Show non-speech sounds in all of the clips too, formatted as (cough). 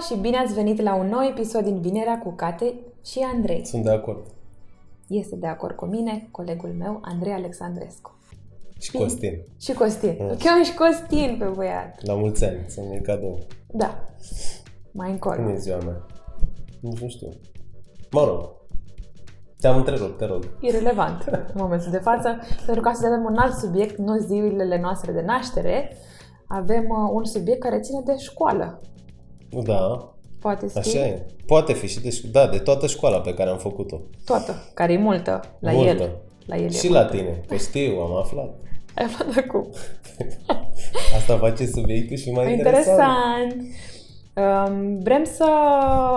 și bine ați venit la un nou episod din Vinerea cu Cate și Andrei. Sunt de acord. Este de acord cu mine colegul meu, Andrei Alexandrescu. Și Costin. Și Costin. Îl cheamă și Costin pe băiat. La mulți ani, să-mi cadou. Da. Mai încolo. Când e ziua mea? Nici nu știu. Mă rog. Te-am întrerupt, te rog. Irelevant în momentul de față, pentru că să avem un alt subiect, nu zilele noastre de naștere, avem uh, un subiect care ține de școală. Da, Poate fi așa e. Poate fi și de, ș- da, de toată școala pe care am făcut-o. toată, care e multă la Multă. el. La el Și e la multă. tine, că știu, am aflat. Ai aflat acum. Asta face subiectul și mai interesant. Interesant. Um, vrem să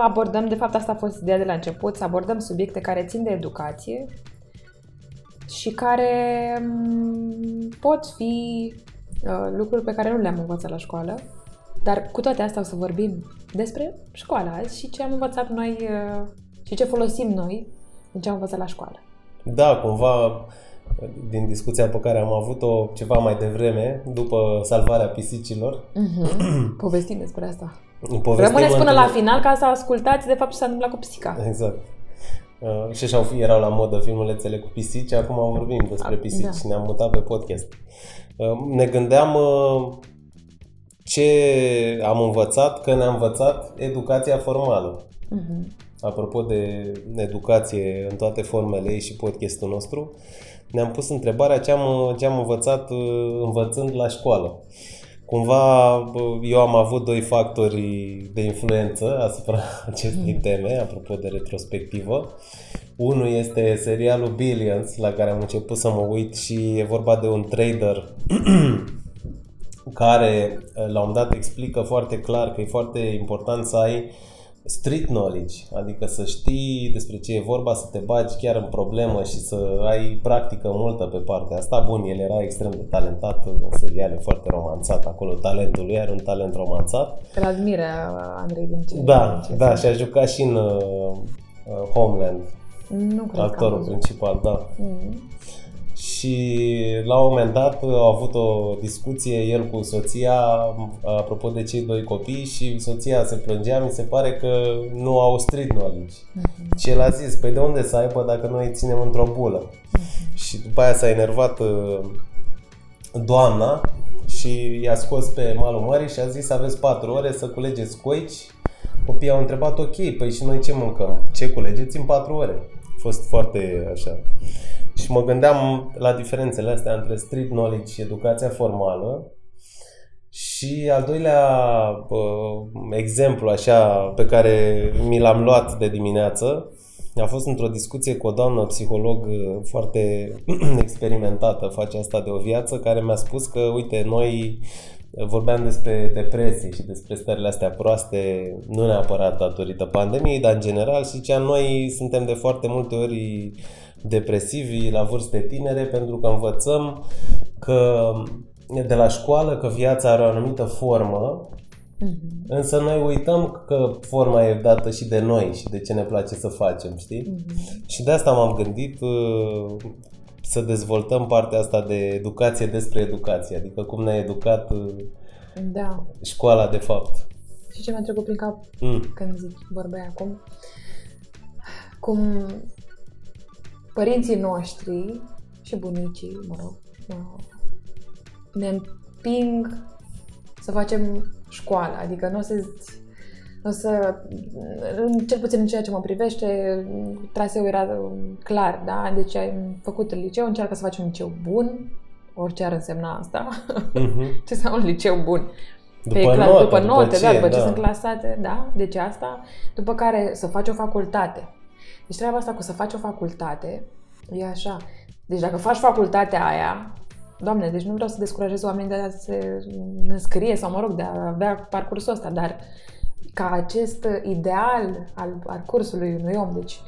abordăm, de fapt asta a fost ideea de la început, să abordăm subiecte care țin de educație și care um, pot fi uh, lucruri pe care nu le-am învățat la școală, dar cu toate astea o să vorbim despre școală azi și ce am învățat noi uh, și ce folosim noi din ce am învățat la școală. Da, cumva din discuția pe care am avut-o ceva mai devreme, după salvarea pisicilor, Mm-hmm. (clears throat) Povestim despre asta. povestim Rămâneți până la întâlniri- final ca să ascultați de fapt ce s-a întâmplat cu pisica. Exact. Uh, și așa au fi, erau la modă filmulețele cu pisici, acum vorbim despre Ah, pisici da. și ne-am mutat pe podcast. Uh, ne gândeam uh, ce am învățat, că ne-am învățat educația formală. Mm-hmm. Apropo de educație în toate formele ei și podcastul nostru, ne-am pus întrebarea ce am, ce am învățat uh, învățând la școală. Cumva bă, eu am avut doi factori de influență asupra (laughs) acestei teme, apropo de retrospectivă. Unul este serialul Billions, la care am început să mă uit și e vorba de un trader (clears throat) care la un moment dat explică foarte clar că e foarte important să ai street knowledge, adică să știi despre ce e vorba, să te bagi chiar în problemă și să ai practică multă pe partea asta. Bun, el era extrem de talentat în seriale, foarte romanțat acolo, talentul lui era un talent romanțat. Îl admire Andrei din ce... Da, din ce da, se- și a jucat și în uh, uh, Homeland, Nu cred că am actorul văzut. principal, da. Mm. Și la un moment dat au avut o discuție el cu soția apropo de cei doi copii și soția se plângea, mi se pare că nu au street knowledge. Mhm. Și el a zis, păi de unde să aibă dacă noi îi ținem într-o bulă? Și după aia s-a enervat uh, doamna și i-a scos pe malul mării și a zis aveți patru ore să culegeți coici. Copiii au întrebat, ok, păi și noi ce mâncăm? Ce culegeți în patru ore? A fost foarte așa. Și mă gândeam la diferențele astea între street knowledge și educația formală. Și al doilea uh, exemplu așa pe care mi l-am luat de dimineață a fost într-o discuție cu o doamnă psiholog uh, foarte (clears throat) experimentată, face asta de o viață, care mi-a spus că, uite, noi uh, vorbeam despre depresie și despre stările astea proaste, nu neapărat datorită pandemiei, dar în general și zicea, noi suntem de foarte multe ori depresivi la vârste tinere pentru că învățăm că de la școală că viața are o anumită formă, Mhm. însă noi uităm că forma e dată și de noi și de ce ne place să facem, știi? Mhm. Și de asta m-am gândit uh, să dezvoltăm partea asta de educație despre educație, adică cum ne-a educat uh, Da. școala de fapt. Și ce mi-a trecut prin cap Mm. când zic, vorbeai acum? Cum părinții noștri și bunicii, mă rog, uh, ne împing să facem școală, adică nu o să nu o să, în- cel puțin în ceea ce mă privește, traseul era um, clar, da? Deci ai făcut liceu, încearcă să faci un liceu bun, orice ar însemna asta. Mhm. (laughs) ce înseamnă un liceu bun? După Pe cla- note, după după note, ce, da, după ce da. sunt clasate, da, deci asta, după care să faci o facultate. Deci treaba asta cu să faci o facultate e așa. Deci dacă faci facultatea aia, Doamne, deci nu vreau să descurajez oamenii de a se înscrie sau, mă rog, de a avea parcursul ăsta, dar ca acest ideal al parcursului unui om, deci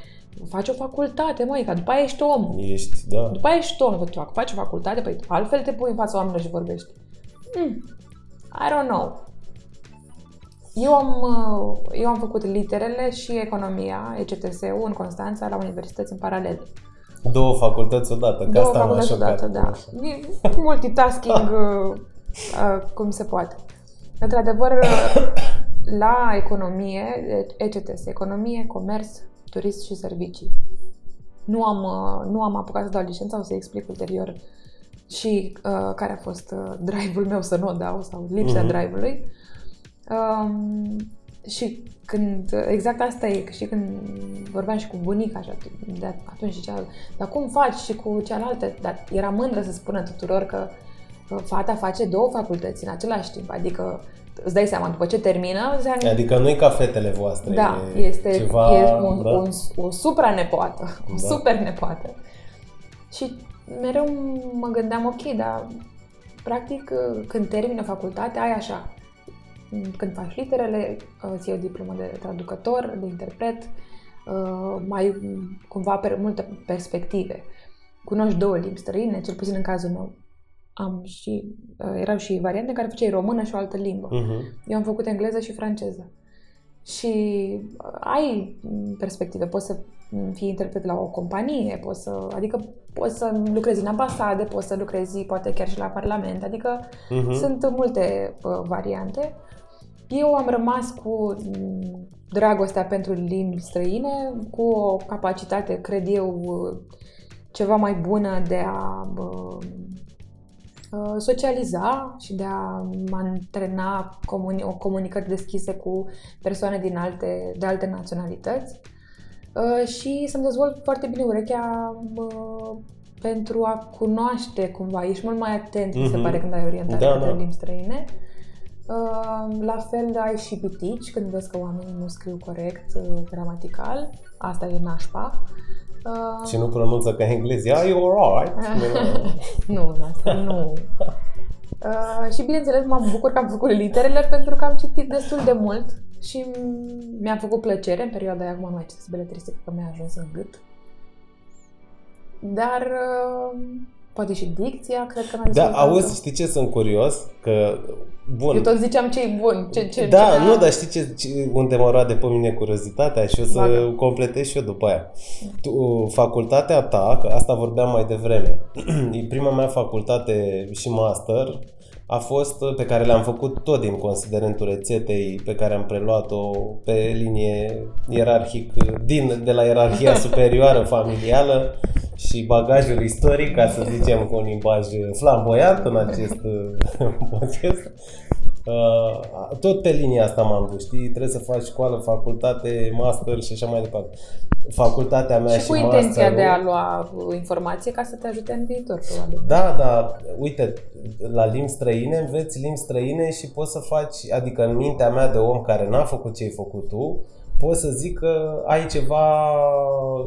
faci o facultate, măi, ca după aia ești om. Ești, da. După aia ești om, tu dacă faci o facultate, păi altfel te pui în fața oamenilor și vorbești. Hmm, I don't know. Eu am, uh, eu am făcut literele și economia, ECTS-ul, în Constanța, la universități în paralel. Două facultăți odată, că Două asta m-a facultăți șocat. odată, da. E Multitasking (laughs) uh, uh, cum se poate. Într-adevăr, uh, la economie, ECTS, economie, comerț, turism și servicii. Nu am, uh, nu am apucat să dau licența, o să explic ulterior și uh, care a fost uh, drive-ul meu să nu o dau sau lipsa uh-huh. drive-ului. Um, și când, exact asta e, că și când vorbeam și cu bunica și atunci, de atunci și cealaltă, dar cum faci și cu cealaltă? Dar era mândră să spună tuturor că fata face două facultăți în același timp, adică îți dai seama, după ce termină... Seama... Adică nu e ca fetele voastre. Da, e este, ceva, e un, da? un, o supra-nepoată, o da. super-nepoată. Și mereu mă gândeam, ok, dar practic când termină facultatea, ai așa, când faci literele, îți iei o diplomă de traducător, de interpret, uh, mai cumva per, multe perspective. Cunoști două limbi străine, cel puțin în cazul meu. Am și, uh, erau și variante în care făceai română și o altă limbă. Uh-huh. Eu am făcut engleză și franceză. Și uh, ai perspective, poți să fii interpret la o companie, poți să, adică poți să lucrezi în ambasade, poți să lucrezi poate chiar și la parlament, adică uh-huh. sunt multe uh, variante. Eu am rămas cu mm, dragostea pentru limbi străine, cu o capacitate, cred eu, ceva mai bună de a socializa și de a antrena comuni- o comunicări deschise cu persoane din alte, de alte naționalități și să-mi dezvolt foarte bine urechea pentru a cunoaște cumva. Ești mult mai atent, mm-hmm. se mhm. pare, când ai orientare da, către da. limbi străine. La fel ai și pitici când vezi că oamenii nu scriu corect uh, gramatical. Asta e nașpa. Uh... Și nu pronunță ca englezi. Yeah, you're alright. (laughs) nu, asta nu. Uh, și bineînțeles mă bucur că am făcut literele pentru că am citit destul de mult și mi-a făcut plăcere în perioada aia, acum nu mai citesc beletristică că mi-a ajuns în gât. Dar uh, Poate și dicția, cred că mai Da, auzi, știi ce sunt curios? Că, bun. Eu tot ziceam ce e bun. Ce, ce, da, ce nu, dar știi ce, ce, unde mă roade pe mine curiozitatea și o să Bagă. completez și eu după aia. Tu, facultatea ta, că asta vorbeam mai devreme, (clears throat) e prima mea facultate și master, a fost pe care le-am făcut tot din considerentul rețetei pe care am preluat-o pe linie ierarhic, din, de la ierarhia (laughs) superioară familială și bagajul istoric, ca să zicem cu un limbaj flamboyant în acest podcast. Uh, tot pe linia asta m-am dus, știi? Trebuie să faci școală, facultate, master și așa mai departe. Facultatea mea și, și cu intenția de a lua informație ca să te ajute în viitor, probabil. Da, da. Uite, la limbi străine înveți limbi străine și poți să faci, adică în mintea mea de om care n-a făcut ce ai făcut tu, pot să zic că ai ceva,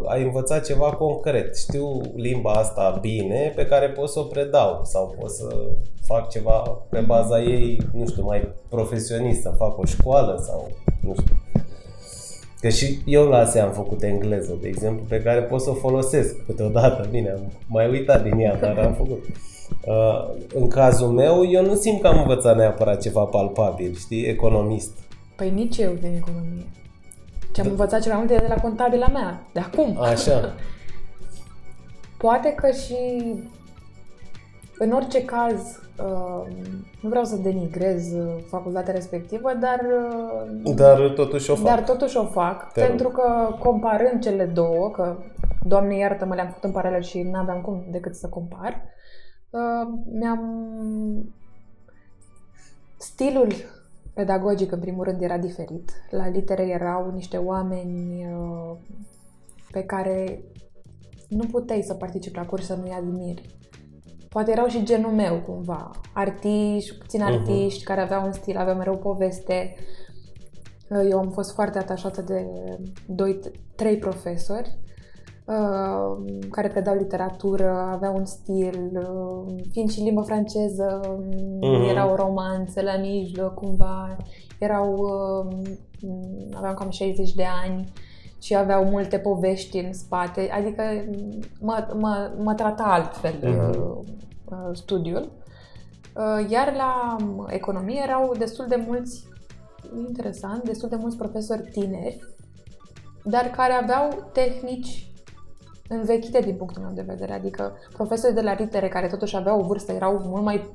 ai învățat ceva concret. Știu limba asta bine pe care pot să o predau sau pot să fac ceva pe baza ei, nu știu, mai profesionist, să fac o școală sau nu știu. Că și eu la ASE am făcut engleză, de exemplu, pe care pot să o folosesc câteodată. Bine, am mai uitat din ea, dar am făcut. Uh, în cazul meu, eu nu simt că am învățat neapărat ceva palpabil, știi, economist. Păi nici eu din economie. Ce am da. învățat ceva multe de la contabila mea, de acum. Așa. (laughs) Poate că și în orice caz, uh, nu vreau să denigrez uh, facultatea respectivă, dar... Uh, dar totuși o fac. Dar totuși o fac, Te pentru rog. că comparând cele două, că, Doamne iartă-mă, le-am făcut în paralel și nu aveam cum decât să compar, mi-am... Stilul pedagogic, în primul rând, era diferit. La litere erau niște oameni uh, pe care nu puteai să participi la curs să nu-i admiri. Poate erau și genul meu, cumva. Artiști, puțin mhm. artiști, uh-huh. care aveau un stil, aveau mereu poveste. Uh, eu am fost foarte atașată de doi, trei profesori Uh, care predau literatură, avea un stil, uh, fiind și limba franceză, uh-huh. erau romanțe la mijloc, cumva, erau, uh, aveam cam 60 de ani și aveau multe povești în spate, adică mă, mă, mă trata altfel uh-huh. studiul. Iar la economie erau destul de mulți, interesant, destul de mulți profesori tineri, dar care aveau tehnici învechite din punctul meu de vedere. Adică profesorii de la ritere care totuși aveau o vârstă erau mult mai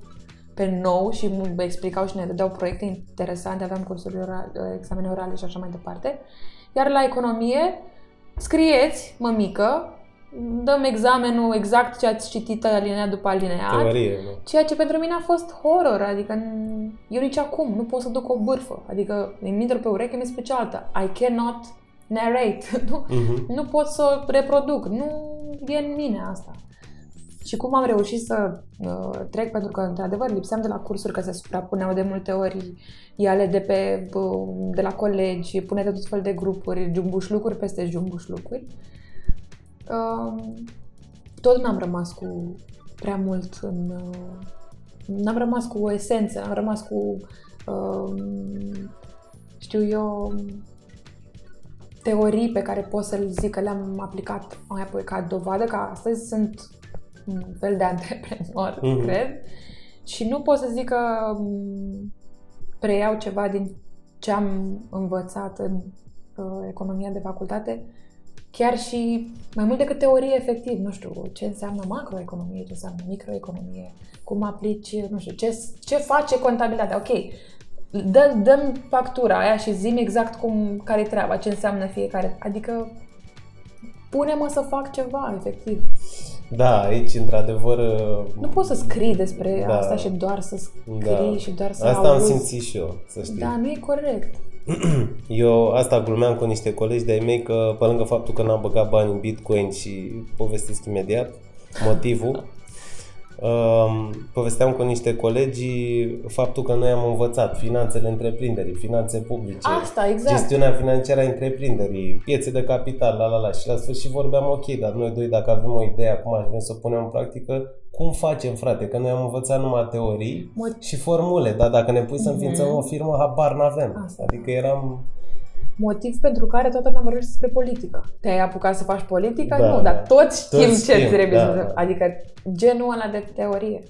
pe nou și mă explicau și ne dădeau proiecte interesante, aveam cursuri orale, examene orale și așa mai departe. Iar la economie, scrieți, mămică, dăm examenul exact ce ați citit alinea după alineat. Teorie, nu? Ceea ce pentru mine a fost horror, adică n- eu nici acum nu pot să duc o bârfă. Adică îmi intră pe ureche, mi pe cealaltă. I cannot narrate. (laughs) Nu, Mhm. nu pot să o reproduc. Nu e în mine asta. Și cum am reușit să uh, trec, pentru că, într-adevăr, lipseam de la cursuri, că se suprapuneau de multe ori iale de, pe, uh, de la colegi, pune de tot fel de grupuri, jumbușlucuri peste jumbușlucuri. Uh, tot n-am rămas cu prea mult în... Uh, n-am rămas cu o esență, am rămas cu, uh, știu eu, teorii pe care pot să zic că le-am aplicat mai apoi ca dovadă că astăzi sunt un fel de antreprenor, Mhm. mm-hmm. cred. Și nu pot să zic că m, preiau ceva din ce am învățat în uh, economia de facultate, chiar și mai mult decât teorie efectiv, nu știu, ce înseamnă macroeconomie, ce înseamnă microeconomie, cum aplici, nu știu, ce, ce face contabilitatea. Ok, dă, dăm factura aia și zim exact cum, care-i treaba, ce înseamnă fiecare. Adică pune-mă să fac ceva, efectiv. Da, aici, într-adevăr... Nu poți să scrii despre Da. asta și doar să scrii Da. și doar să Asta am auzi. simțit și eu, să știi. Da, nu e corect. (clears throat) Eu asta glumeam cu niște colegi de-ai mei că pe lângă faptul că n-am băgat bani în Bitcoin și povestesc imediat motivul, (laughs) um, povesteam cu niște colegi faptul că noi am învățat finanțele întreprinderii, finanțe publice, Asta, exact. gestiunea financiară a întreprinderii, piețe de capital, la la la și la sfârșit vorbeam ok, dar noi doi dacă avem o idee acum aș vrea să o punem în practică, cum facem frate? Că noi am învățat numai teorii Mo- și formule, dar dacă ne pui să înființăm Mhm. o firmă, habar n-avem. Asta. Adică eram Motiv pentru care toată lumea vorbește despre politică. Te-ai apucat să faci politică? Da, nu, da. dar toți știm Toți ce știm, trebuie da, să da. Adică genul ăla de teorie.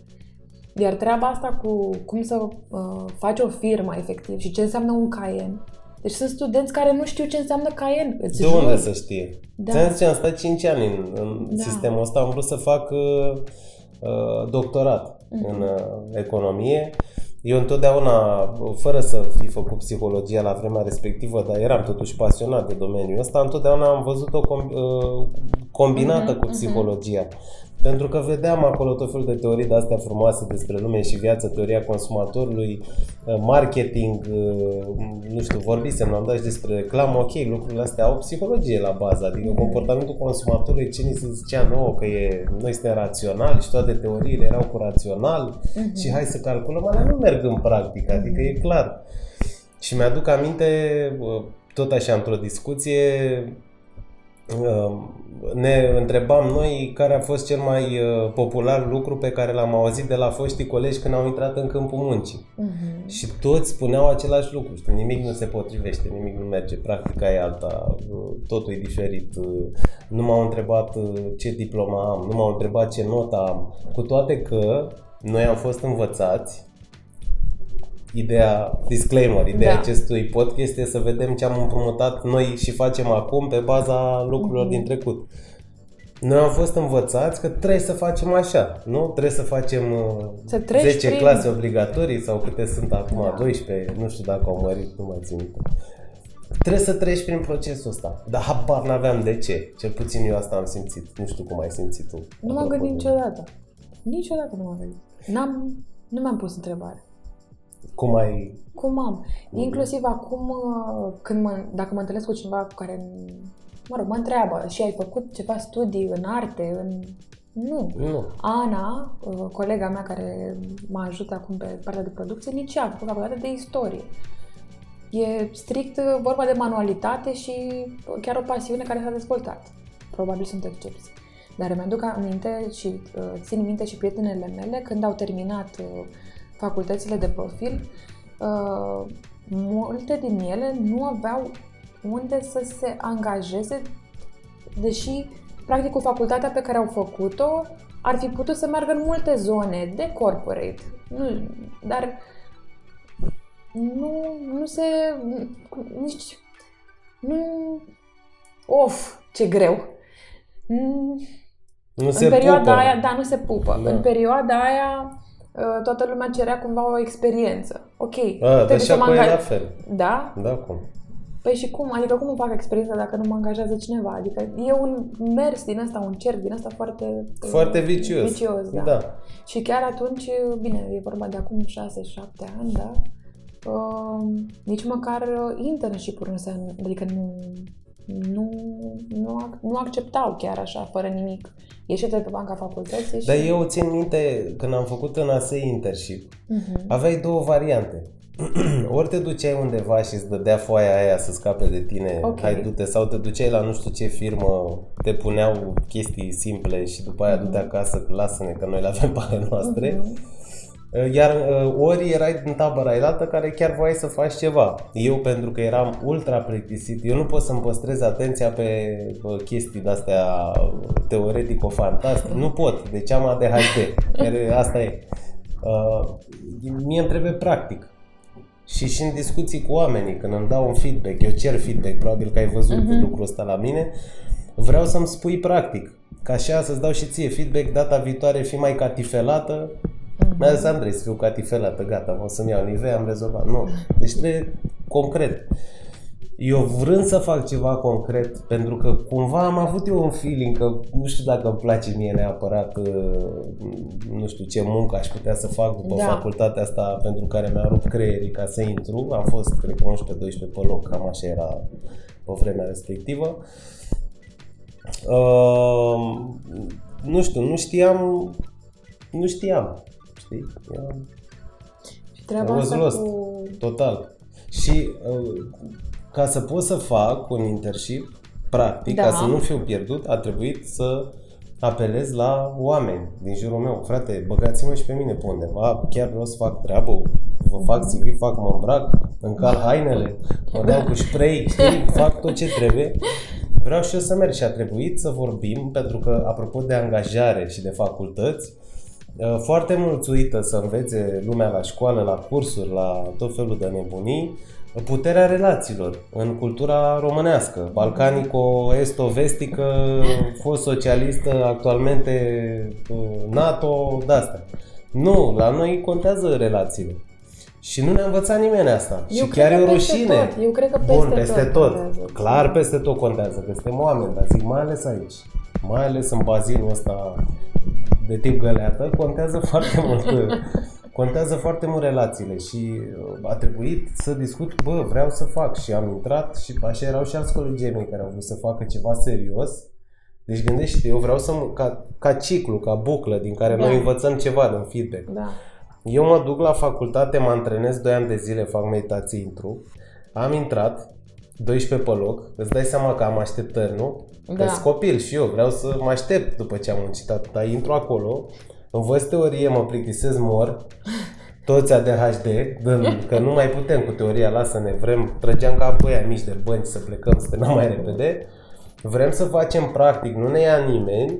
Iar treaba asta cu cum să uh, faci o firmă efectiv și ce înseamnă un caien. Deci sunt studenți care nu știu ce înseamnă caien. Îți de jur. unde să știe? Da. Ți-am zis, am stat 5 ani în, în Da. sistemul ăsta, am vrut să fac uh, uh, doctorat Mhm. în uh, economie. Eu întotdeauna, fără să fi făcut psihologia la vremea respectivă, dar eram totuși pasionat de domeniul ăsta, întotdeauna am văzut-o com- uh, combinată Mhm, cu mhm. psihologia. Pentru că vedeam acolo tot felul de teorii de astea frumoase despre lume și viață, teoria consumatorului, uh, marketing, uh, nu știu, vorbisem, am dat și despre reclamă, ok, lucrurile astea au psihologie la bază, adică comportamentul consumatorului, ce ni se zicea nouă, că e, noi suntem raționali și toate teoriile erau cu rațional și hai să calculăm, alea nu merg în practică, adică e clar. Și mi-aduc aminte, uh, tot așa într-o discuție, uh, ne întrebam noi care a fost cel mai uh, popular lucru pe care l-am auzit de la foștii colegi când au intrat în câmpul muncii. Mhm. Și toți spuneau același lucru, știi, nimic nu se potrivește, nimic nu merge, practica e alta, totul e diferit. Nu m-au întrebat uh, ce diploma am, nu m-au întrebat ce notă am, cu toate că noi am fost învățați Ideea, disclaimer, ideea Da. acestui podcast este să vedem ce am împrumutat noi și facem acum pe baza lucrurilor Mhm. din trecut. Noi am fost învățați că trebuie să facem așa, nu? Trebuie să facem uh, Să treci 10 prin- clase obligatorii sau câte sunt acum, Da. 12, nu știu dacă au mărit, nu mai țin minte. Trebuie să treci prin procesul ăsta. Dar habar n-aveam de ce. Cel puțin eu asta am simțit. Nu știu cum ai simțit tu. Nu m-am apropo gândit de- niciodată. Niciodată nu m-am gândit. N-am, nu mi-am pus întrebare. Cum ai... Cum am? Inclusiv acum, uh, când mă, dacă mă întâlnesc cu cineva cu care, mă rog, mă întreabă și ai făcut ceva studii în arte, în... Nu. Nu. Ana, uh, colega mea care mă ajută acum pe partea de producție, nici ea a făcut facultate de istorie. E strict uh, vorba de manualitate și chiar o pasiune care s-a dezvoltat. Probabil sunt excepții. Dar îmi aduc aminte și uh, țin minte și prietenele mele când au terminat uh, facultățile de profil, uh, multe din ele nu aveau unde să se angajeze, deși practic cu facultatea pe care au făcut-o ar fi putut să meargă în multe zone de corporate. Nu, dar nu, nu se... nici... Nu... Of, ce greu! Mm, Nu în se perioada pupă. aia, da, nu se pupă. Da. În perioada aia uh, toată lumea cerea cumva o experiență. Ok, A, dar trebuie și să mă acolo e la angaj- fel. Da? Da, cum? Păi și cum? Adică cum îmi fac experiența dacă nu mă angajează cineva? Adică e un mers din ăsta, un cerc din ăsta foarte... uh, Foarte vicios. Vicios, da. da. Și chiar atunci, bine, e vorba de acum 6-7 ani, da? Uh, nici măcar uh, internship-uri nu se, adică nu, nu, nu, ac- nu acceptau chiar așa, fără nimic. Ieșite pe banca facultății și... Dar eu țin minte, când am făcut în ASE internship, Mhm. aveai două variante. (clears throat) Ori te duceai undeva și îți dădea foaia aia să scape de tine, Ok. hai du-te, sau te duceai la nu știu ce firmă, te puneau chestii simple și după aia du-te acasă, că lasă-ne că noi le avem pe ale noastre. Mhm. Iar uh, ori erai în tabăra ailată care chiar voiai să faci ceva. Eu, pentru că eram ultra plictisit, eu nu pot să-mi păstrez atenția pe bă, chestii de-astea teoretico-fantastic. Nu pot, deci am ADHD. Care Asta e. Uh, mie îmi trebuie practic. Și și în discuții cu oamenii, când îmi dau un feedback, eu cer feedback, probabil că ai văzut Mhm. lucrul ăsta la mine, vreau să-mi spui practic. Ca așa să-ți dau și ție feedback, data viitoare fi mai catifelată, mi-a zis Andrei să fiu catifelată, gata, o să-mi iau nivea, am rezolvat. Nu. Deci trebuie concret. Eu vrând să fac ceva concret, pentru că cumva am avut eu un feeling că nu știu dacă îmi place mie neapărat, uh, nu știu ce muncă aș putea să fac după Da. facultatea asta pentru care mi-a rupt creierii ca să intru. Am fost, cred că 11-12 pe loc, cam așa era pe vremea respectivă. Uh, nu știu, nu știam, nu știam, știi? Eram Și treaba was asta lost. cu... Total. Și uh, ca să pot să fac un internship, practic, Da. ca să nu fiu pierdut, a trebuit să apelez la oameni din jurul meu. Frate, băgați-mă și pe mine pe undeva, chiar vreau să fac treabă, vă fac CV, fac, mă îmbrac, încal hainele, mă dau cu spray, știi, (laughs) fac tot ce trebuie. Vreau și eu să merg și a trebuit să vorbim, pentru că, apropo de angajare și de facultăți, Uh, foarte mulțuită să învețe lumea la școală, la cursuri, la tot felul de nebunii, puterea relațiilor în cultura românească, balcanico-esto-vestică, fost socialistă, actualmente uh, NATO, de-astea. Nu, la noi contează relațiile. Și nu ne-a învățat nimeni asta. Eu și cred chiar că e o peste rușine. tot. Eu cred că peste Bun, peste tot tot. contează. Clar peste tot contează, că suntem oameni, dar zic mai ales aici. Mai ales în bazinul ăsta de tip găleată, contează (laughs) foarte mult. Contează foarte mult relațiile și uh, a trebuit să discut, bă, vreau să fac și am intrat și așa erau și alți colegii mei care au vrut să facă ceva serios. Deci gândește eu vreau să, mă- ca, ca ciclu, ca buclă din care Da. noi învățăm ceva din feedback. Da. Eu mă duc la facultate, mă antrenez 2 ani de zile, fac meditații, intru. Am intrat, 12 pe loc, îți dai seama că am așteptări, nu? Că Da. sunt copil și eu, vreau să mă aștept după ce am muncit atâta. Intru acolo, învăț teorie, mă plictisez, mor, toți ADHD, dând, că nu mai putem cu teoria, lasă-ne, vrem, trăgeam ca pe aia mici de bănci să plecăm, să terminăm mai repede. Vrem să facem practic, nu ne ia nimeni,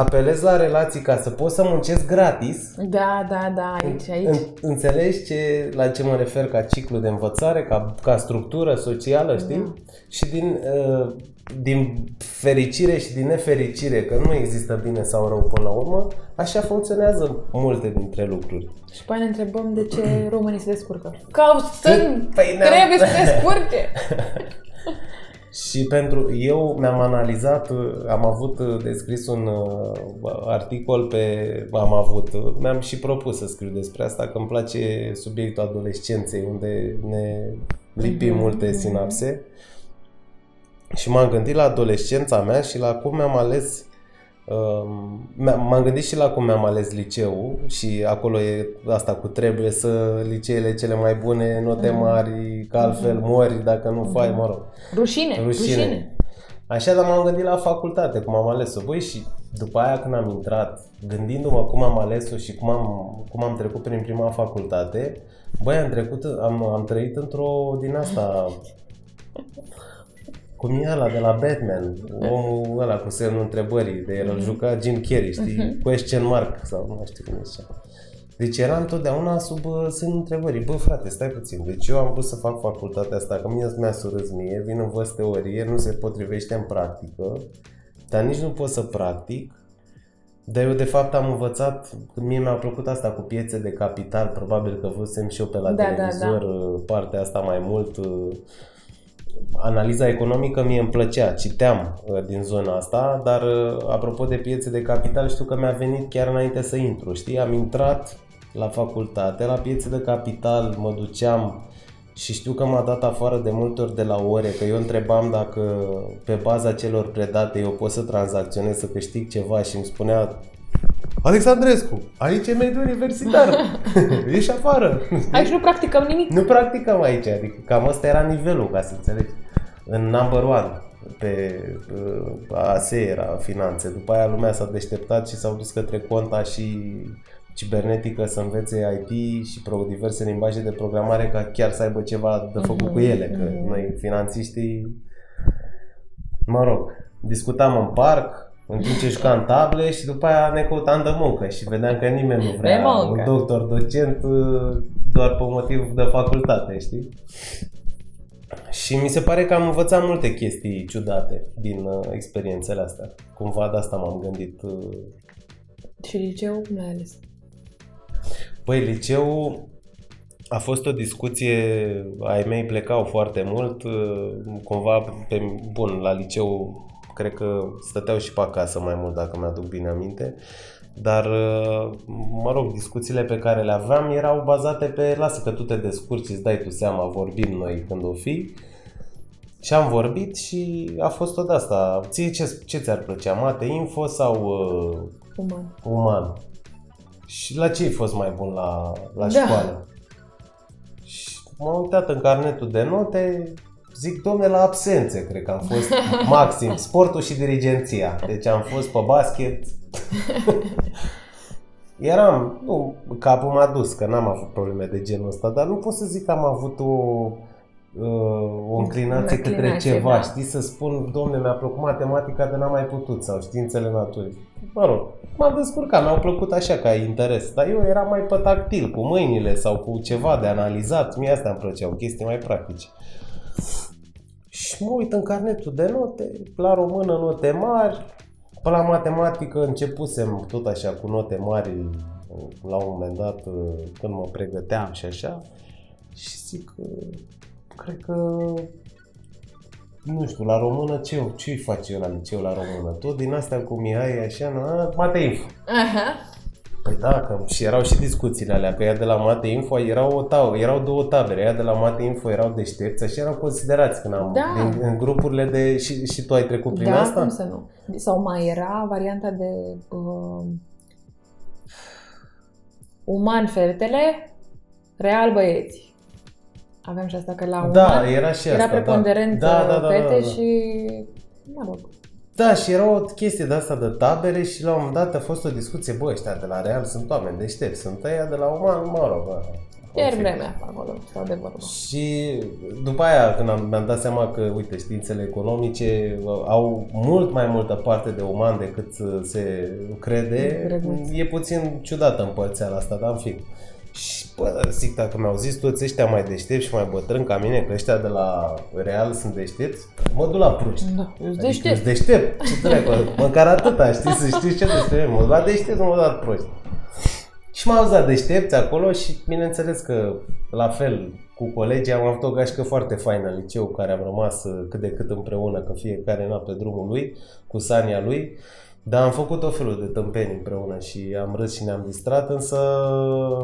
apelez la relații ca să pot să muncesc gratis, Da, da, da, aici, aici. în, înțelegi ce, la ce mă refer ca ciclu de învățare, ca, ca structură socială, știi? Da. Și din, uh, din fericire și din nefericire, că nu există bine sau rău până la urmă, așa funcționează multe dintre lucruri. Și pe aia ne întrebăm de ce românii se descurcă. Că au sunt, Păi ne-am- trebuie să se descurce. (laughs) Și pentru eu mi-am analizat, uh, am avut uh, de scris un uh, articol pe, am avut, uh, mi-am și propus să scriu despre asta, că îmi place subiectul adolescenței, unde ne lipim Mhm, multe mhm. sinapse. Și m-am gândit la adolescența mea și la cum mi-am ales um, m-am m-am gândit și la cum mi-am ales liceul și acolo e asta cu trebuie să liceele cele mai bune, note Mhm. mari, că altfel mori dacă nu faci, mă rog. Rușine, Rușine. rușine. Așa, dar m-am gândit la facultate, cum am ales-o. Băi, și după aia când am intrat, gândindu-mă cum am ales-o și cum am, cum am trecut prin prima facultate, băi, am trecut, am, am trăit într-o din asta, (laughs) cum e ăla de la Batman, omul ăla cu semnul întrebării, de el îl juca Jim Carrey, știi? Question mark sau nu mai știu cum e așa. Deci eram totdeauna sub uh, semnul întrebării. Bă, frate, stai puțin. Deci eu am vrut să fac facultatea asta, că mie mi-a surâs mie, vin învăț teorie, nu se potrivește în practică, dar nici nu pot să practic. Dar eu de fapt am învățat, mie mi-a plăcut asta cu piețe de capital, probabil că văzusem și eu pe la Da, da, televizor uh, partea asta mai mult. Uh, Analiza economică mie îmi plăcea, citeam uh, din zona asta, dar uh, apropo de piețe de capital, știu că mi-a venit chiar înainte să intru, știi? Am intrat la facultate, la piețe de capital, mă duceam și știu că m-a dat afară de multe ori de la ore, că eu întrebam dacă pe baza celor predate eu pot să tranzacționez, să câștig ceva și îmi spunea Alexandrescu, aici e mediul universitar, (laughs) ești afară. Aici nu practicăm nimic. Nu practicăm aici, adică cam ăsta era nivelul, ca să înțelegi. În number one, pe uh, ASE era finanțe. După aia lumea s-a deșteptat și s-au dus către conta și cibernetică să învețe IT și pro diverse limbaje de programare ca chiar să aibă ceva de făcut Mhm, cu ele. Că mhm. noi finanțiștii, mă rog, discutam în parc, în timp ce jucam table și după aia ne căutam de muncă și vedeam că nimeni nu De vrea muncă. un doctor docent uh, doar pe motiv de facultate, știi? Și mi se pare că am învățat multe chestii ciudate din uh, experiențele astea. Cumva de asta m-am gândit. Uh, Și liceu, cum l-ai ales? Păi, liceul a fost o discuție, ai mei plecau foarte mult, uh, cumva, pe, bun, la liceu cred că stăteau și pe acasă mai mult, dacă mi-aduc bine aminte, dar, uh, mă rog, discuțiile pe care le aveam erau bazate pe, lasă că tu te descurci, îți dai tu seama, vorbim noi când o fi, și am vorbit și a fost tot asta. Ție ce, ce ți-ar plăcea, mate info sau uh, Uman. uman. Și la ce ai fost mai bun la, la Da. școală? Și m-am uitat în carnetul de note, zic, domne, la absențe, cred că am fost (laughs) maxim, sportul și dirigenția. Deci am fost pe basket. (laughs) Eram, nu, capul m-a dus, că n-am avut probleme de genul ăsta, dar nu pot să zic că am avut o, uh, o înclinație către înclinație, ceva, da. știi, să spun, domne, mi-a plăcut matematica, dar n-am mai putut, sau științele naturii. Mă rog, m-am descurcat, mi-au plăcut așa ca interes, dar eu eram mai pe tactil, cu mâinile sau cu ceva de analizat, mie astea îmi plăceau, chestii mai practice. Și mă uit în carnetul de note, la română note mari, pe la matematică începusem tot așa cu note mari la un moment dat când mă pregăteam și așa și zic că cred că nu știu, la română ce ce face eu la liceu la română? Tot din astea cu Mihai așa, na, mate info. Aha. Păi da, că și erau și discuțiile alea, că ea de la Mate Info erau, o tab- erau două tabere, ea de la Mate Info erau deștepți și erau considerați când am, Da. din, în grupurile de, și, și tu ai trecut prin da, asta? cum să nu. Sau mai era varianta de uh, uman fetele, real băieți. Aveam și asta că la Da, uman era și era asta, da. preponderent Da, da, da, da, fete da. și, mă rog, Da, și era o chestie de asta de tabere și la un moment dat a fost o discuție, bă, ăștia de la Real sunt oameni deștepți, sunt ăia de la Uman, mă rog, bă. iar în fine. vremea acolo, stau de vorbă. Și după aia, când am, mi-am dat seama că, uite, științele economice uh, au mult mai multă parte de uman decât uh, se crede, Drăguț. e puțin ciudată împărțeala asta, dar în fine. Și, bă, zic, dacă mi-au zis toți ăștia mai deștepți și mai bătrâni ca mine, că ăștia de la Real sunt deștepți, mă duc la proști. Da, eu Adică deștept. sunt deștept. Ce dracu, măcar atâta, știi, să știți ce deștept. Mă la deștept, nu mă dat proști. Și m-am auzit la deștepți acolo și bineînțeles că la fel cu colegii am avut o gașcă foarte faină în liceu care am rămas uh, cât de cât împreună, că fiecare n pe drumul lui, cu sania lui. Dar am făcut o felul de tâmpeni împreună și am râs și ne-am distrat, însă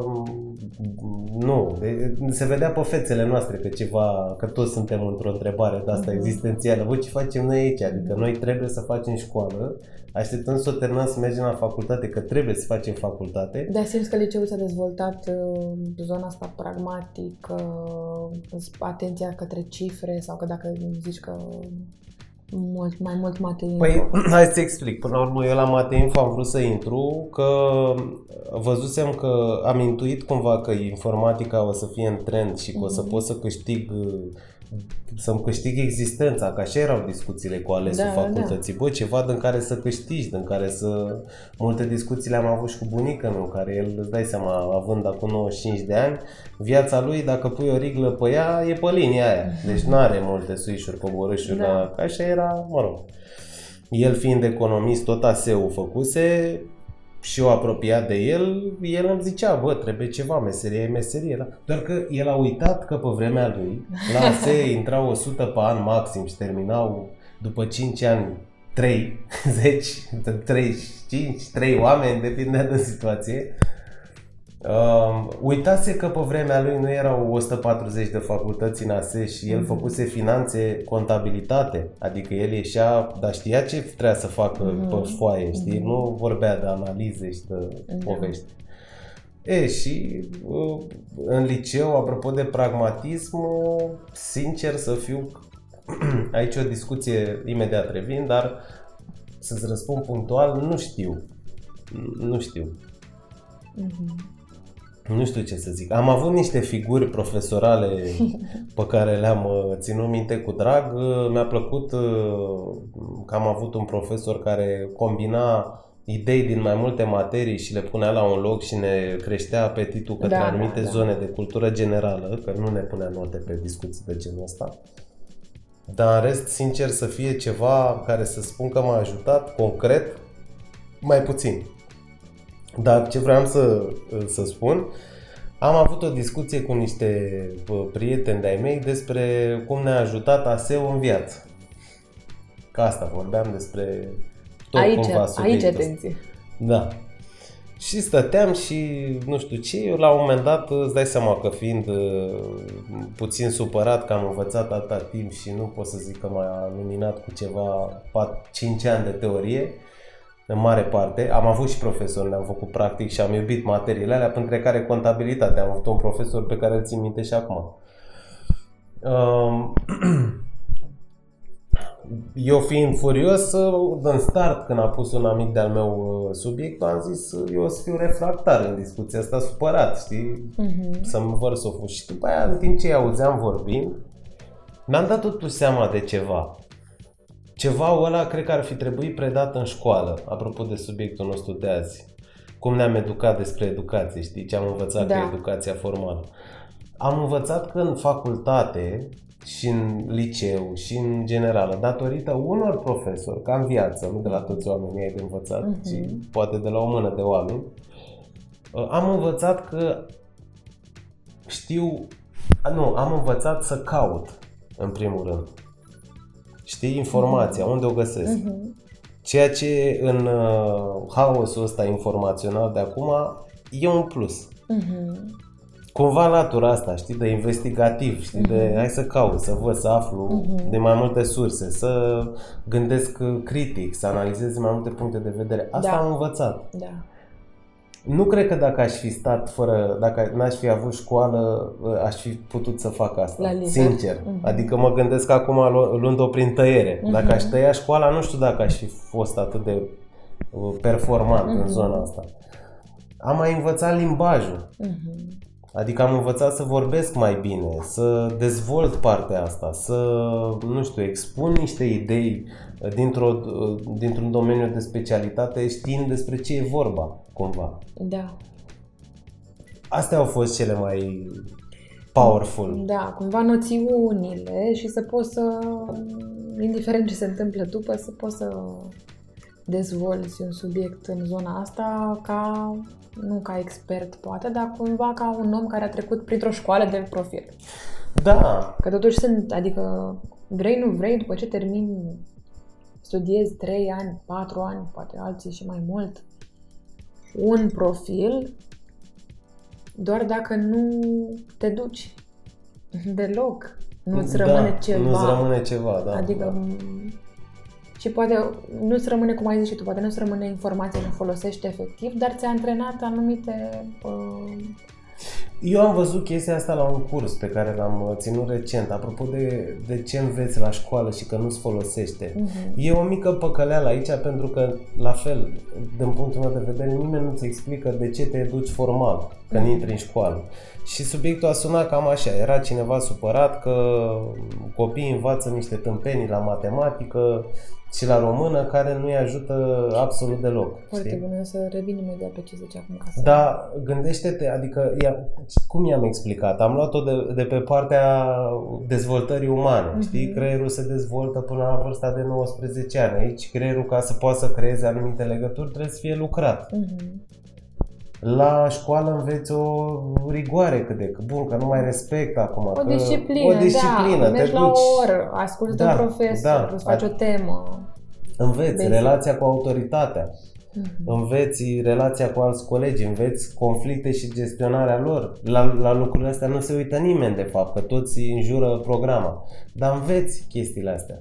mm, nu, de- se vedea pe fețele noastre că ceva, că toți suntem într-o întrebare de asta Mhm. existențială. Bă, ce facem noi aici? Adică noi trebuie să facem școală, așteptăm să o terminăm să mergem la facultate, că trebuie să facem facultate. Dar simți că liceul s-a dezvoltat uh, zona asta pragmatică, uh, atenția către cifre sau că dacă zici că mult, mai mult mate Păi, (clears throat) hai să explic. Până la urmă, eu la Mate Info am vrut să intru, că văzusem că am intuit cumva că informatica o să fie în trend și că o să Mhm. pot să câștig să-mi câștig existența, că așa erau discuțiile cu alesul Da, da, facultății. Bă, ceva din care să câștigi, din care să... Multe discuții le-am avut și cu bunica meu, care el, îți dai seama, având acum 95 de ani, viața lui, dacă pui o riglă pe ea, e pe linia aia. Deci nu are multe suișuri, coborâșuri, Da. da. la... Că așa era, mă rog. El fiind economist, tot ASEU făcuse, și eu apropiat de el, el îmi zicea, bă, trebuie ceva, meserie e meserie. Da? Doar că el a uitat că pe vremea lui, la ASE (laughs) intrau 100 pe an maxim și terminau după 5 ani 3, 10, 3, 5, 3 oameni, depinde de situație. Uh, uitase că pe vremea lui nu erau 140 de facultăți în ASE și el mm-hmm. făcuse finanțe, contabilitate, adică el ieșea, dar știa ce trebuia să facă mm-hmm. pe foaie, știi? Mm-hmm. Nu vorbea de analize și de mm-hmm. povești. E, și uh, în liceu, apropo de pragmatism, sincer să fiu, (clears throat) aici o discuție imediat revin, dar să-ți răspund punctual, nu știu. Nu știu. Mm-hmm nu știu ce să zic. Am avut niște figuri profesorale pe care le-am uh, ținut minte cu drag. Uh, mi-a plăcut uh, că am avut un profesor care combina idei din mai multe materii și le punea la un loc și ne creștea apetitul către da, anumite da, zone da. de cultură generală, că nu ne punea note pe discuții de genul ăsta. Dar în rest, sincer să fie ceva care să spun că m-a ajutat concret, mai puțin. Dar ce vreau să, să spun, am avut o discuție cu niște prieteni de-ai mei despre cum ne-a ajutat ASEO în viață. Ca asta vorbeam despre tot aici, cumva Aici atenție. Da. Și stăteam și nu știu ce, eu la un moment dat îți dai seama că fiind uh, puțin supărat că am învățat atâta timp și nu pot să zic că m-a luminat cu ceva 5 ani de teorie, în mare parte. Am avut și profesori, le-am făcut practic și am iubit materiile alea, printre care contabilitatea. Am avut un profesor pe care îl țin minte și acum. Um, (clears throat) eu fiind furios, în start, când a pus un amic de-al meu uh, subiect, am zis, eu o să fiu refractar în discuția asta, supărat, știi? Uh-huh. Să-mi vărs o Și după aia, în timp ce îi auzeam vorbind, mi-am dat totuși seama de ceva. Ceva ăla cred că ar fi trebuit predat în școală, apropo de subiectul nostru de azi. Cum ne-am educat despre educație, știi? Ce am învățat da. că educația formală. Am învățat că în facultate și în liceu și în general, datorită unor profesori, ca în viață, nu de la toți oamenii ai de învățat, uh-huh. ci poate de la o mână de oameni, am învățat că știu, nu, am învățat să caut, în primul rând știi, informația, uh-huh. unde o găsesc. Uh-huh. Ceea ce în uh, haosul ăsta informațional de acum e un plus. Uh-huh. Cumva latura asta, știi, de investigativ, știi, uh-huh. de hai să caut, să văd, să aflu uh-huh. de mai multe surse, să gândesc critic, să analizez mai multe puncte de vedere. Asta da. am învățat. Da. Nu cred că dacă aș fi stat fără, dacă n-aș fi avut școală, aș fi putut să fac asta. La sincer. Uh-huh. Adică mă gândesc acum luând-o prin tăiere. Uh-huh. Dacă aș tăia școala, nu știu dacă aș fi fost atât de uh, performant uh-huh. în zona asta. Am mai învățat limbajul. Uh-huh. Adică am învățat să vorbesc mai bine, să dezvolt partea asta, să, nu știu, expun niște idei dintr-o, dintr-un domeniu de specialitate știind despre ce e vorba, cumva. Da. Astea au fost cele mai powerful. Da, cumva noțiunile și să poți să, indiferent ce se întâmplă după, să poți să dezvolți un subiect în zona asta ca, nu ca expert poate, dar cumva ca un om care a trecut printr-o școală de profil. Da. Că totuși sunt, adică vrei, nu vrei, după ce termini, studiezi 3 ani, 4 ani, poate alții și mai mult, un profil, doar dacă nu te duci deloc, nu-ți rămâne da, ceva. Nu-ți rămâne ceva, da. Adică da și poate nu-ți rămâne, cum ai zis și tu, poate nu-ți rămâne informația ce folosești efectiv, dar ți-a antrenat anumite... Uh... Eu am văzut chestia asta la un curs pe care l-am uh, ținut recent, apropo de, de ce înveți la școală și că nu-ți folosește. Uh-huh. E o mică păcăleală aici pentru că, la fel, din punctul meu de vedere, nimeni nu-ți explică de ce te educi formal când uh-huh. intri în școală. Și subiectul a sunat cam așa. Era cineva supărat că copiii învață niște tâmpenii la matematică, și la română care nu-i ajută absolut deloc. Foarte știi? bine, o să revin imediat pe ce zice acum. Ca să... Da, gândește-te, adică, ia, cum i-am explicat? Am luat-o de, de pe partea dezvoltării umane, Mhm. știi? Creierul se dezvoltă până la vârsta de 19 ani. Aici creierul, ca să poată să creeze anumite legături, trebuie să fie lucrat. Mhm. La școală înveți o rigoare cât de cât. Bun, că nu mai respect acum. O că, disciplină, o disciplină, da. te Mergi la duci, o oră, asculți Da, un profesor, da. îți faci o temă. înveți Basic. relația cu autoritatea. Mhm. înveți relația cu alți colegi, înveți conflicte și gestionarea lor. La, la lucrurile astea nu se uită nimeni, de fapt, că toți înjură programa. Dar înveți chestiile astea.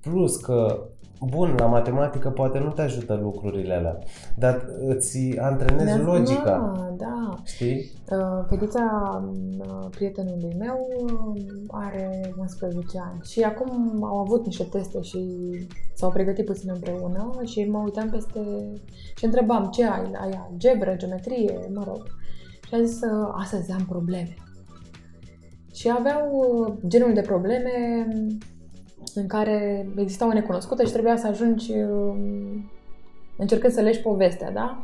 Plus că, bun, la matematică poate nu te ajută lucrurile alea, dar îți antrenezi Mi-a- logica. Da, da. Știi? Uh, Fetița uh, prietenului meu uh, are 11 ani și acum au avut niște teste și s-au pregătit puțin împreună și mă uitam peste și întrebam ce ai la ea, gebră, geometrie, mă rog. Și a zis, uh, astăzi am probleme. Și aveau uh, genul de probleme în care exista o necunoscută și trebuia să ajungi uh, încercând să legi povestea, da?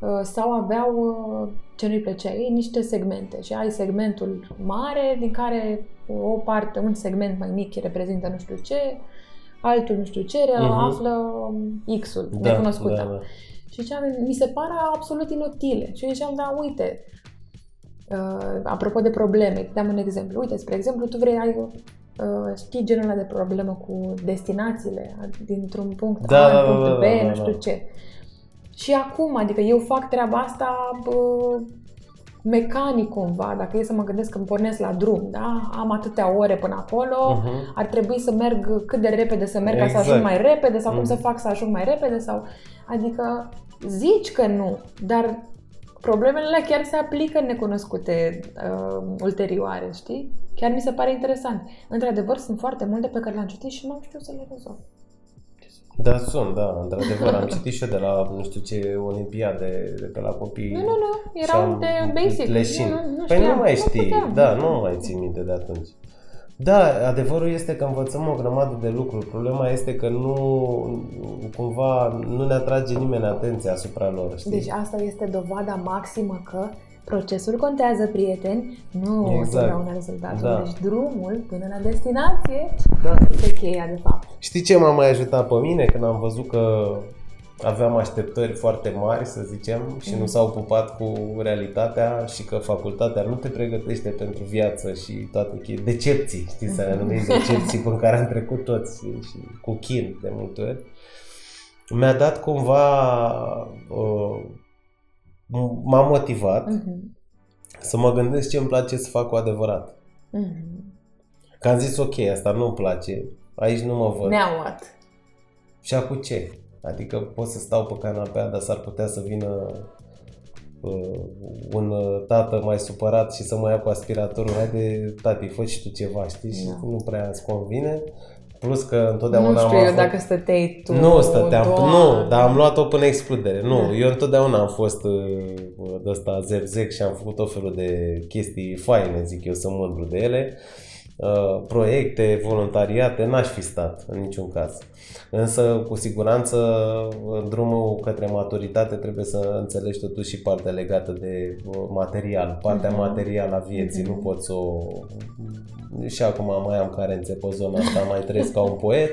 Uh, sau aveau, uh, ce nu-i plăcea ei, niște segmente. Și ai segmentul mare, din care o parte, un segment mai mic reprezintă nu știu ce, altul nu știu ce, Mhm. află um, X-ul, necunoscută. da, da. Și ziceam, mi se pare absolut inutile. Și eu ziceam, da, uite, uh, apropo de probleme, îți dăm un exemplu. Uite, spre exemplu, tu vrei, ai, uh, știi genul ăla de problemă cu destinațiile, dintr-un punct Da, A da, în punctul da, B, da, da, nu știu da. ce. Și acum, adică eu fac treaba asta bă, mecanic cumva, dacă e să mă gândesc că îmi pornesc la drum, da? Am atâtea ore până acolo, Mhm. ar trebui să merg cât de repede să merg ca să Exact. ajung mai repede sau cum Mhm. să fac să ajung mai repede sau adică zici că nu, dar problemele alea chiar se aplică în necunoscute uh, ulterioare, știi? Chiar mi se pare interesant. Într-adevăr, sunt foarte multe pe care le-am citit și nu știu să le rezolv. Da, sunt, da, într-adevăr. Am citit și eu de la, nu știu ce, olimpiade de pe la copii. Nu, nu, nu, și erau am de basic. leșin. Nu, nu, nu păi știam, nu mai nu știi, puteam. da, nu mai ții minte de atunci. Da, adevărul este că învățăm o grămadă de lucruri. Problema este că nu, cumva, nu ne atrage nimeni atenția asupra lor, știi? Deci asta este dovada maximă că procesul contează, prieteni, nu Exact. întotdeauna rezultatul. Da. Deci drumul până la destinație Da. este cheia, de fapt. Știi ce m-a mai ajutat pe mine când am văzut că aveam așteptări foarte mari, să zicem, și nu Mm. s-au pupat cu realitatea și că facultatea nu te pregătește pentru viață și toate chestii, decepții, știi, să le numim decepții pe care am trecut toți și, și cu chin de multe ori. Mi-a dat cumva, uh, m-a motivat Mhm. să mă gândesc ce îmi place să fac cu adevărat. Mhm. Că am zis, ok, asta nu-mi place, aici nu mă văd. Now what? Și acum ce? Adică pot să stau pe canapea, dar s-ar putea să vină uh, un uh, tată mai supărat și să mă ia cu aspiratorul. Haide, tati, fă și tu ceva, știi? Și Da. nu prea îți convine. Plus că întotdeauna nu știu am eu avut... dacă stăteai tu. Nu stăteam, Doamne. nu, dar am luat-o până explodere. Nu, Da. eu întotdeauna am fost uh, de ăsta zevzec și am făcut tot felul de chestii faine, zic eu, sunt mândru de ele. Uh, proiecte, voluntariate, n-aș fi stat în niciun caz. Însă, cu siguranță, în drumul către maturitate trebuie să înțelegi totuși și partea legată de uh, material, partea Mhm. materială a vieții. Mhm. Nu poți să o... Și acum mai am carențe pe zona asta, mai trăiesc ca un poet,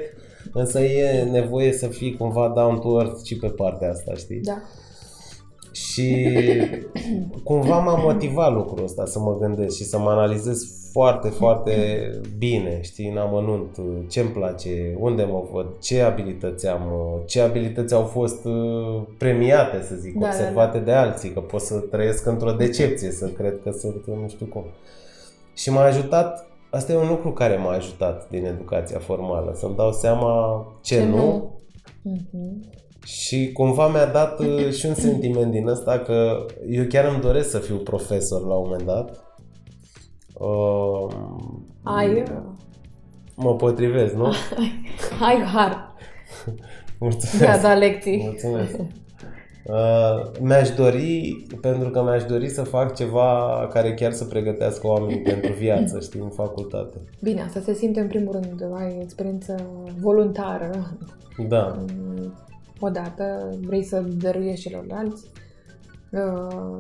însă e nevoie să fii cumva down to earth și pe partea asta, știi? Da. Și cumva m-a motivat lucrul ăsta să mă gândesc și să mă analizez foarte, foarte bine, știi, în amănunt, ce-mi place, unde mă văd, ce abilități am, ce abilități au fost uh, premiate, să zic, Da, da, observate de alții, că pot să trăiesc într-o decepție, să cred că sunt nu știu cum. Și m-a ajutat, asta e un lucru care m-a ajutat din educația formală, să-mi dau seama ce, Ce nu, nu. Mhm. și cumva mi-a dat uh, și un sentiment din ăsta că eu chiar îmi doresc să fiu profesor la un moment dat. Uh, Ai, uh, Mă potrivesc, nu? (laughs) ai har (laughs) Mulțumesc. de a da lecții. Mulțumesc. Uh, mi-aș dori, pentru că mi-aș dori să fac ceva care chiar să pregătească oamenii (laughs) pentru viață, știi, în facultate. Bine, asta se simte în primul rând, ai experiență voluntară. Da. Mm, Odată, vrei să dăruiești celorlalți, uh,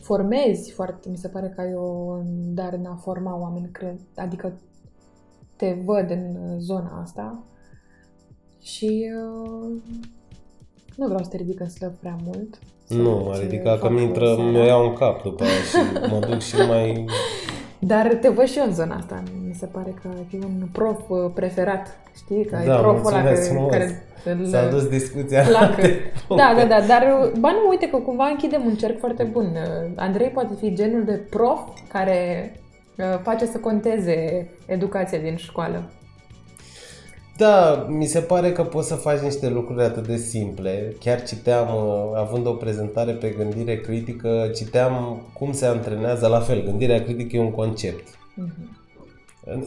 formezi foarte, mi se pare că ai o dar în a forma oameni, cred, adică te văd în zona asta și uh, nu vreau să te ridic în slăb prea mult. Nu, mă Să-ți ridica că fac mi intră, seara. mi iau în cap după aia și mă duc și (laughs) mai... Dar te văd și eu în zona asta. Mi se pare că ai fi un prof uh, preferat. Știi? Că ai Da, proful ăla mulțumesc care, frumos. care îl S-a dus discuția la placă. alte Da, puncte. da, da, dar ba nu, uite că cumva închidem un cerc foarte bun. Uh, Andrei poate fi genul de prof care uh, face să conteze educația din școală. Da, mi se pare că poți să faci niște lucruri atât de simple. Chiar citeam, uh, având o prezentare pe gândire critică, citeam cum se antrenează la fel. Gândirea critică e un concept. Mhm.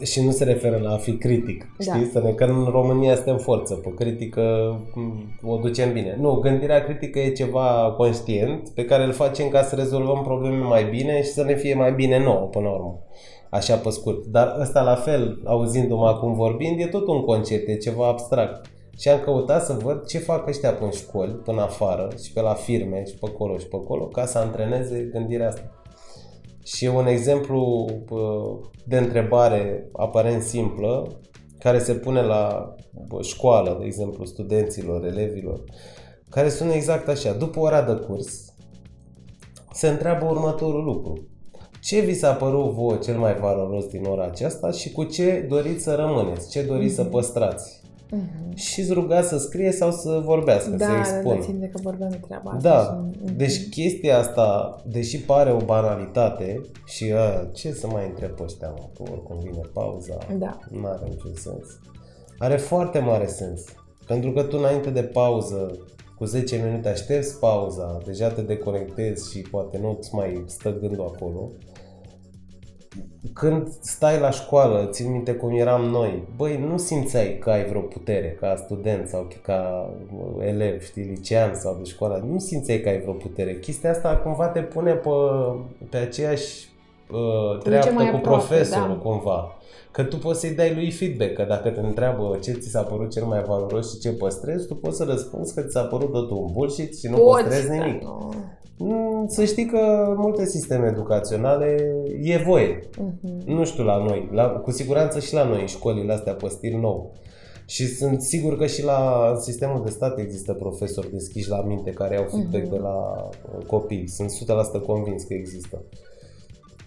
Și nu se referă la a fi critic, Da. știi? Să ne, că în România suntem forță, pe critică m, o ducem bine. Nu, gândirea critică e ceva conștient pe care îl facem ca să rezolvăm probleme mai bine și să ne fie mai bine nouă până la urmă. Așa pe scurt. Dar ăsta la fel, auzindu-mă acum vorbind, e tot un concept, e ceva abstract. Și am căutat să văd ce fac ăștia până în școli, până afară și pe la firme și pe acolo și pe acolo, ca să antreneze gândirea asta. Și un exemplu bă, de întrebare aparent simplă, care se pune la bă, școală, de exemplu, studenților, elevilor, care sună exact așa. După ora de curs, se întreabă următorul lucru. Ce vi s-a părut vouă cel mai valoros din ora aceasta și cu ce doriți să rămâneți? Ce doriți să păstrați? Mhm. Și îți ruga să scrie sau să vorbească, să Da, da, expună. da, țin de că vorbeam de treaba asta. Da, și- Mhm. deci chestia asta, deși pare o banalitate și a, ce să mai întreb pe ăștia, mă, că oricum vine pauza, Da. nu are niciun sens. Are foarte mare sens, pentru că tu înainte de pauză, cu 10 minute aștepți pauza, deja te deconectezi și poate nu-ți mai stă gândul acolo. Când stai la școală, țin minte cum eram noi, băi, nu simțeai că ai vreo putere ca student sau ca elev, știi, licean sau de școală, nu simțeai că ai vreo putere. Chestia asta cumva te pune pe, pe aceeași uh, treaptă mai cu aproape, profesorul da. cumva. Că tu poți să-i dai lui feedback, că dacă te întreabă ce ți s-a părut cel mai valoros și ce păstrezi, tu poți să răspunzi că ți s-a părut totul un bullshit și nu Poți, păstrezi dar nimic. nu. Mm, Să știi că în multe sisteme educaționale e voie. Mhm. Nu știu la noi, la, cu siguranță și la noi, în școlile astea pe stil nou. Și sunt sigur că și la în sistemul de stat există profesori deschiși la minte care au feedback Mhm. de la uh, copii. Sunt 100% convins că există.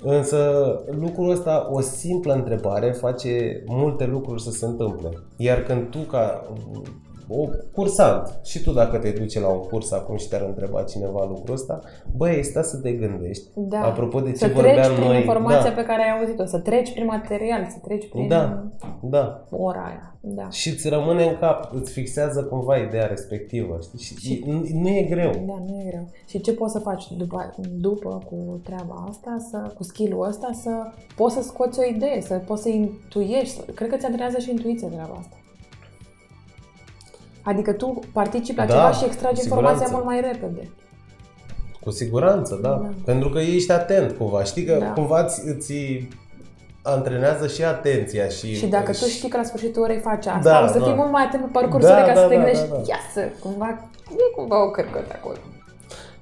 Însă lucrul ăsta, o simplă întrebare, face multe lucruri să se întâmple. Iar când tu ca mm, o cursant, și tu dacă te duce la un curs acum și te-ar întreba cineva lucrul ăsta, băi, stai să te gândești. Da. Apropo de ce să vorbeam treci prin noi, informația da, pe care ai auzit-o, să treci prin material, să treci prin Da. da, ora aia. Da. și îți rămâne în cap, îți fixează cumva ideea respectivă, știi? Și, nu, nu e greu. Da, nu e greu. Și ce poți să faci după, după cu treaba asta, să, cu skill-ul ăsta, să poți să scoți o idee, să poți să intuiești. Să, cred că ți antrenează și intuiția treaba asta. Adică tu participi la Da, ceva și extragi cu informația siguranță. mult mai repede. Cu siguranță, da. Da. Pentru că ești atent cumva. Știi că Da. cumva îți, îți antrenează și atenția și... Și dacă tu știi că la sfârșitul orei faci asta, Da, o să da. fii mult mai atent pe parcursul Da, orei ca da, să te da, gândești, da, da. ia să, cumva, e cumva o cărcătă acolo.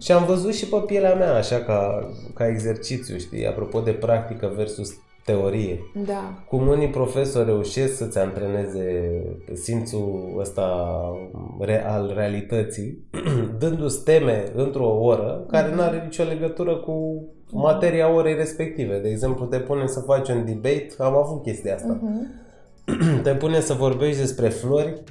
Și am văzut și pe pielea mea, așa ca, ca exercițiu, știi, apropo de practică versus teorie. Da. Cum unii profesori reușesc să-ți antreneze simțul ăsta re- al realității, (clears throat) dându-ți teme într-o oră care nu are nicio legătură cu materia orei respective. De exemplu, te pune să faci un debate, am avut chestia asta. Mhm. (clears throat) te pune să vorbești despre flori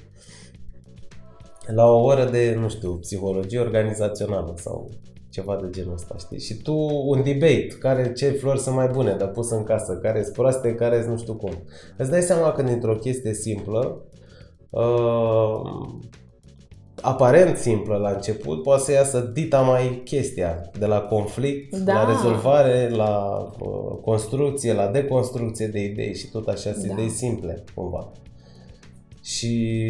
la o oră de, nu știu, psihologie organizațională sau ceva de genul ăsta, știi? Și tu un debate, care ce flori sunt mai bune de pus în casă, care sunt proaste, care sunt nu știu cum. Îți dai seama că dintr-o chestie simplă, uh, aparent simplă la început, poate să iasă dita mai chestia, de la conflict, Da. la rezolvare, la uh, construcție, la deconstrucție de idei și tot așa, sunt Da. idei simple, cumva. Și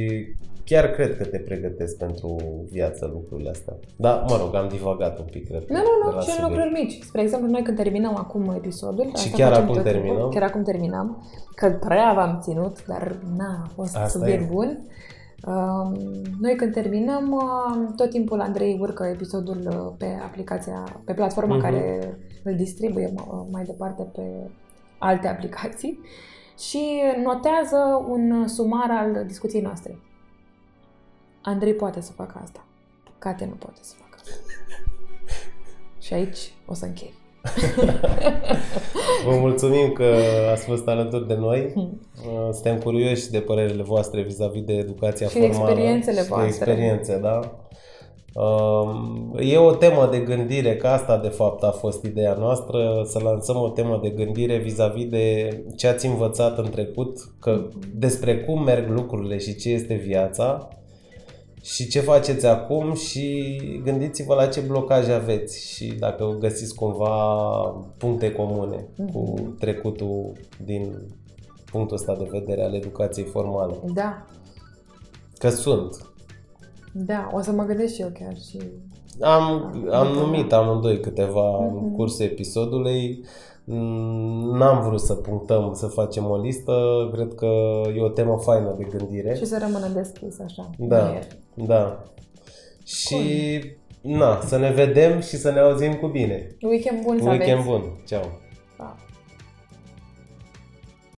chiar cred că te pregătesc pentru viață lucrurile astea. Da, mă rog, am divagat un pic, cred. Nu, nu, nu, și în lucruri mici. Spre exemplu, noi când terminăm acum episodul... Și chiar acum terminăm? Timpul, chiar acum terminăm, că prea v-am ținut, dar n-a fost Asta subiect e. bun. Uh, noi când terminăm, uh, tot timpul Andrei urcă episodul uh, pe aplicația, pe platforma uh-huh. care îl distribuie uh, mai departe pe alte aplicații (laughs) și notează un sumar al discuției noastre. Andrei poate să facă asta. Cate nu poate să facă asta. și aici o să închei. (laughs) Vă mulțumim că ați fost alături de noi. Hmm. Suntem curioși de părerile voastre vis-a-vis de educația și formală. Și experiențele voastre. experiențe, da. Um, e o temă de gândire, că asta de fapt a fost ideea noastră, să lansăm o temă de gândire vis-a-vis de ce ați învățat în trecut, că despre cum merg lucrurile și ce este viața și ce faceți acum și gândiți-vă la ce blocaje aveți și dacă găsiți cumva puncte comune mm-hmm. cu trecutul din punctul ăsta de vedere al educației formale. Da. Că sunt. Da, o să mă gândesc și eu chiar și... Am, am numit amândoi câteva mm-hmm. în cursul episodului. N-am vrut să punctăm, să facem o listă. Cred că e o temă faină de gândire. Și să rămână deschis așa. Da, da. Și Cool. na, să ne vedem și să ne auzim cu bine. Weekend bun să Weekend aveți. bun. Ceau. Pa.